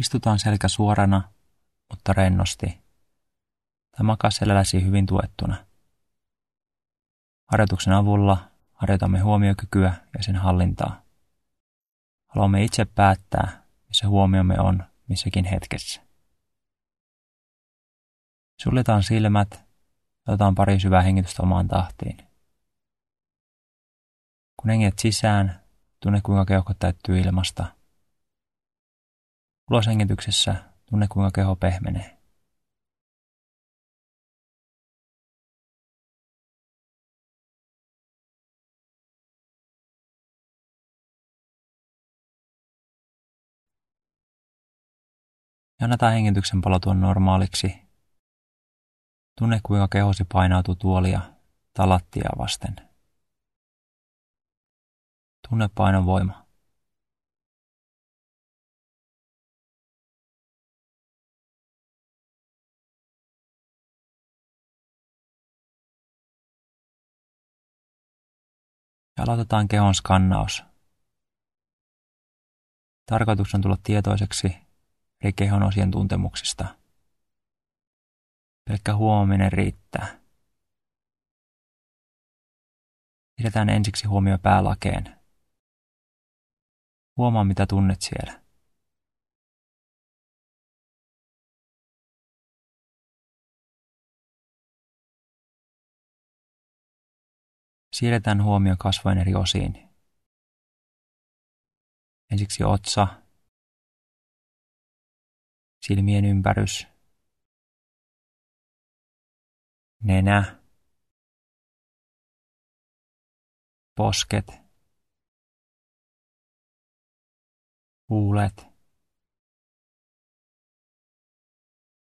Istutaan selkä suorana, mutta rennosti. Tai makaa selälläsi hyvin tuettuna. Harjoituksen avulla harjoitamme huomiokykyä ja sen hallintaa. Haluamme itse päättää, missä huomiomme on missäkin hetkessä. Suljetaan silmät otetaan pari syvää hengitystä omaan tahtiin. Kun hengit sisään, tunne kuinka keuhko täyttyy ilmasta. Uloshengityksessä tunne kuinka keho pehmenee. ja annetaan hengityksen palautua normaaliksi. Tunne, kuinka kehosi painautuu tuolia tai lattiaa vasten. Tunne painon voima. Ja aloitetaan kehon skannaus. Tarkoituksena on tulla tietoiseksi eri kehon osien tuntemuksista. Pelkkä huominen riittää. Pidetään ensiksi huomio päälakeen. Huomaa, mitä tunnet siellä. Siirretään huomio kasvojen eri osiin. Ensiksi otsa, silmien ympärys, nenä, posket, huulet,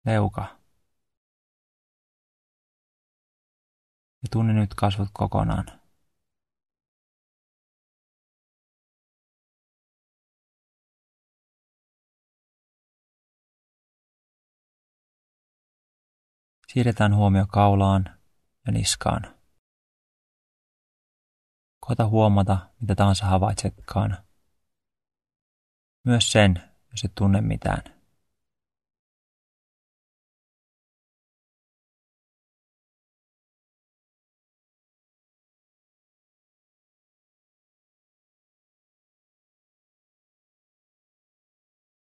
leuka. Tunne nyt kasvot kokonaan. Siirretään huomio kaulaan ja niskaan. Koita huomata, mitä tahansa havaitsetkaan. Myös sen, jos et tunne mitään.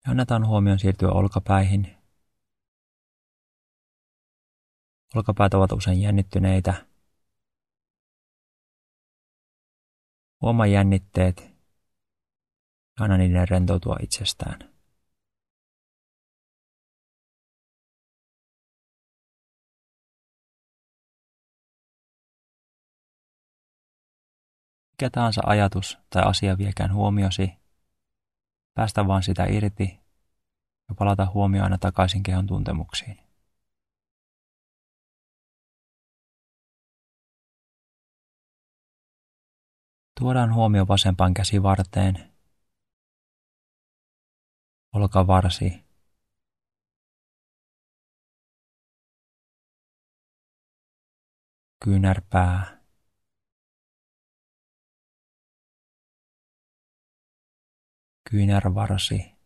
Ja annetaan huomion siirtyä olkapäihin Olkapäät ovat usein jännittyneitä. Huomaa jännitteet ja anna niiden rentoutua itsestään. Mikä tahansa ajatus tai asia viekään huomiosi, päästä vaan sitä irti ja palata huomio aina takaisin kehon tuntemuksiin. Tuodaan huomio vasempaan käsivarteen, olkavarsi, kyynärpää, kyynärvarsi,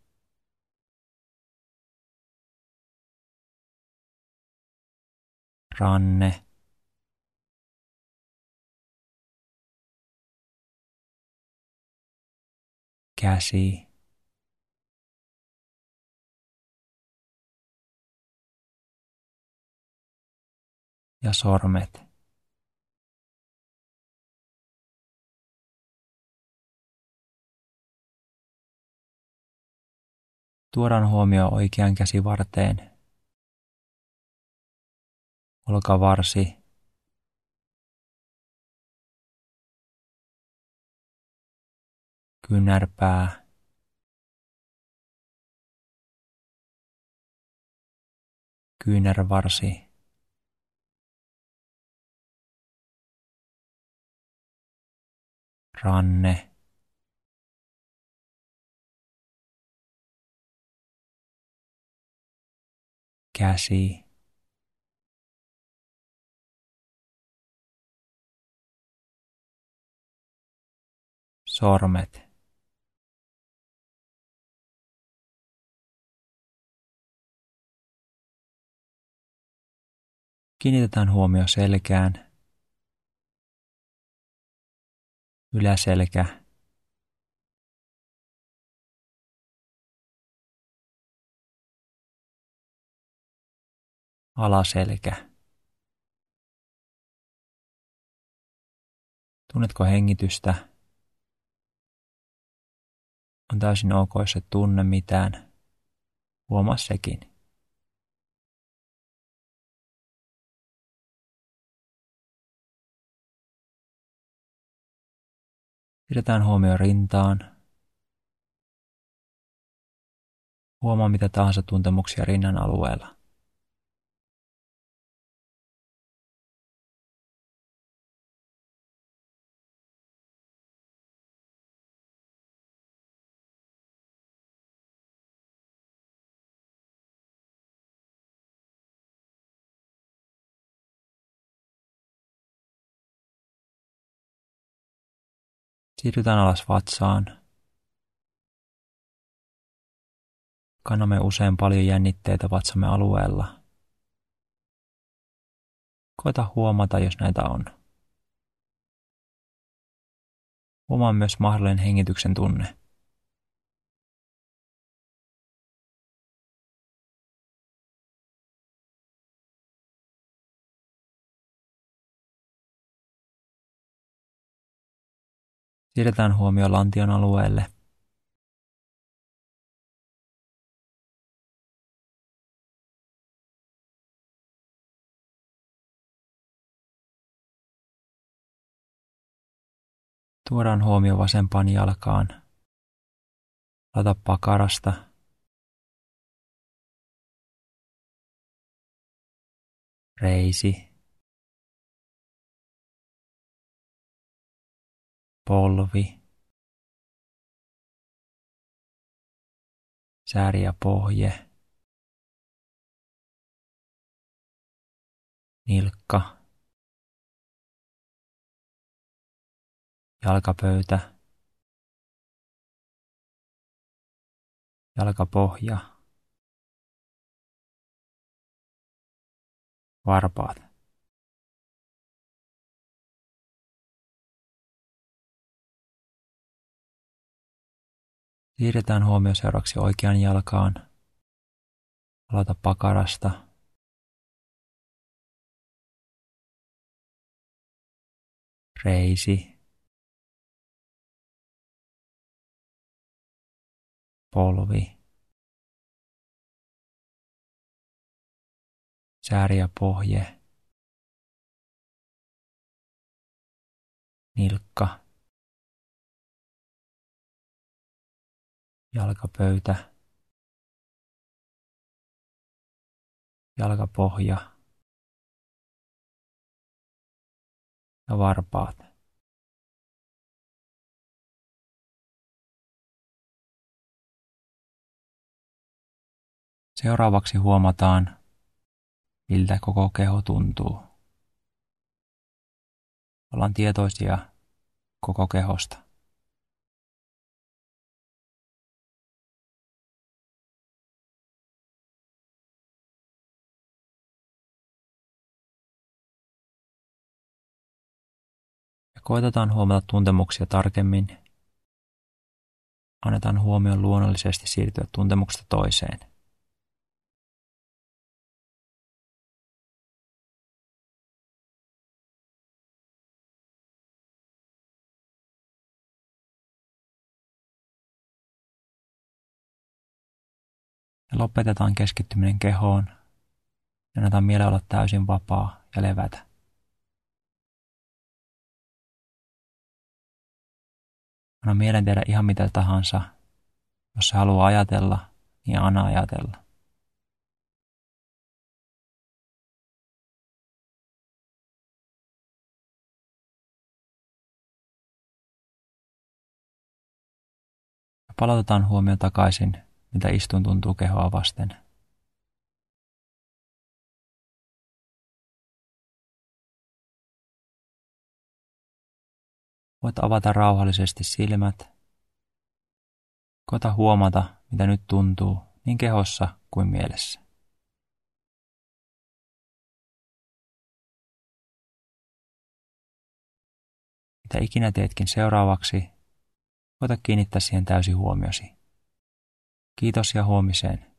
ranne, käsi. Ja sormet. Tuodaan huomio oikean käsivarteen. Olkavarsi. kyynärpää kyynärvarsi ranne käsi. Sormet. Kiinnitetään huomio selkään, yläselkä, alaselkä. Tunnetko hengitystä? On täysin ok, jos et tunne mitään. Huomaa sekin. Pidetään huomio rintaan. Huomaa mitä tahansa tuntemuksia rinnan alueella. Siirrytään alas vatsaan. Kannamme usein paljon jännitteitä vatsamme alueella. Koita huomata, jos näitä on. Huomaa myös mahdollinen hengityksen tunne. Siirretään huomio lantion alueelle. Tuodaan huomio vasempaan jalkaan. Lata pakarasta. Reisi. Polvi, sääri ja pohje, nilkka, jalkapöytä, jalkapohja, varpaat. Siirretään huomio seuraavaksi oikean jalkaan. Aloita pakarasta. Reisi. Polvi. Sääri ja pohje. Nilkka. Jalkapöytä, jalkapohja ja varpaat. Seuraavaksi huomataan, miltä koko keho tuntuu. Ollaan tietoisia koko kehosta. Koitetaan huomata tuntemuksia tarkemmin. Annetaan huomioon luonnollisesti siirtyä tuntemuksesta toiseen. Ja lopetetaan keskittyminen kehoon annetaan mielen olla täysin vapaa ja levätä. Anna mielen tehdä ihan mitä tahansa. Jos se haluaa ajatella, niin anna ajatella. palautetaan huomio takaisin, mitä istun tuntuu kehoa vasten. Voit avata rauhallisesti silmät. Kota huomata, mitä nyt tuntuu, niin kehossa kuin mielessä. Mitä ikinä teetkin seuraavaksi, koita kiinnittää siihen täysi huomiosi. Kiitos ja huomiseen.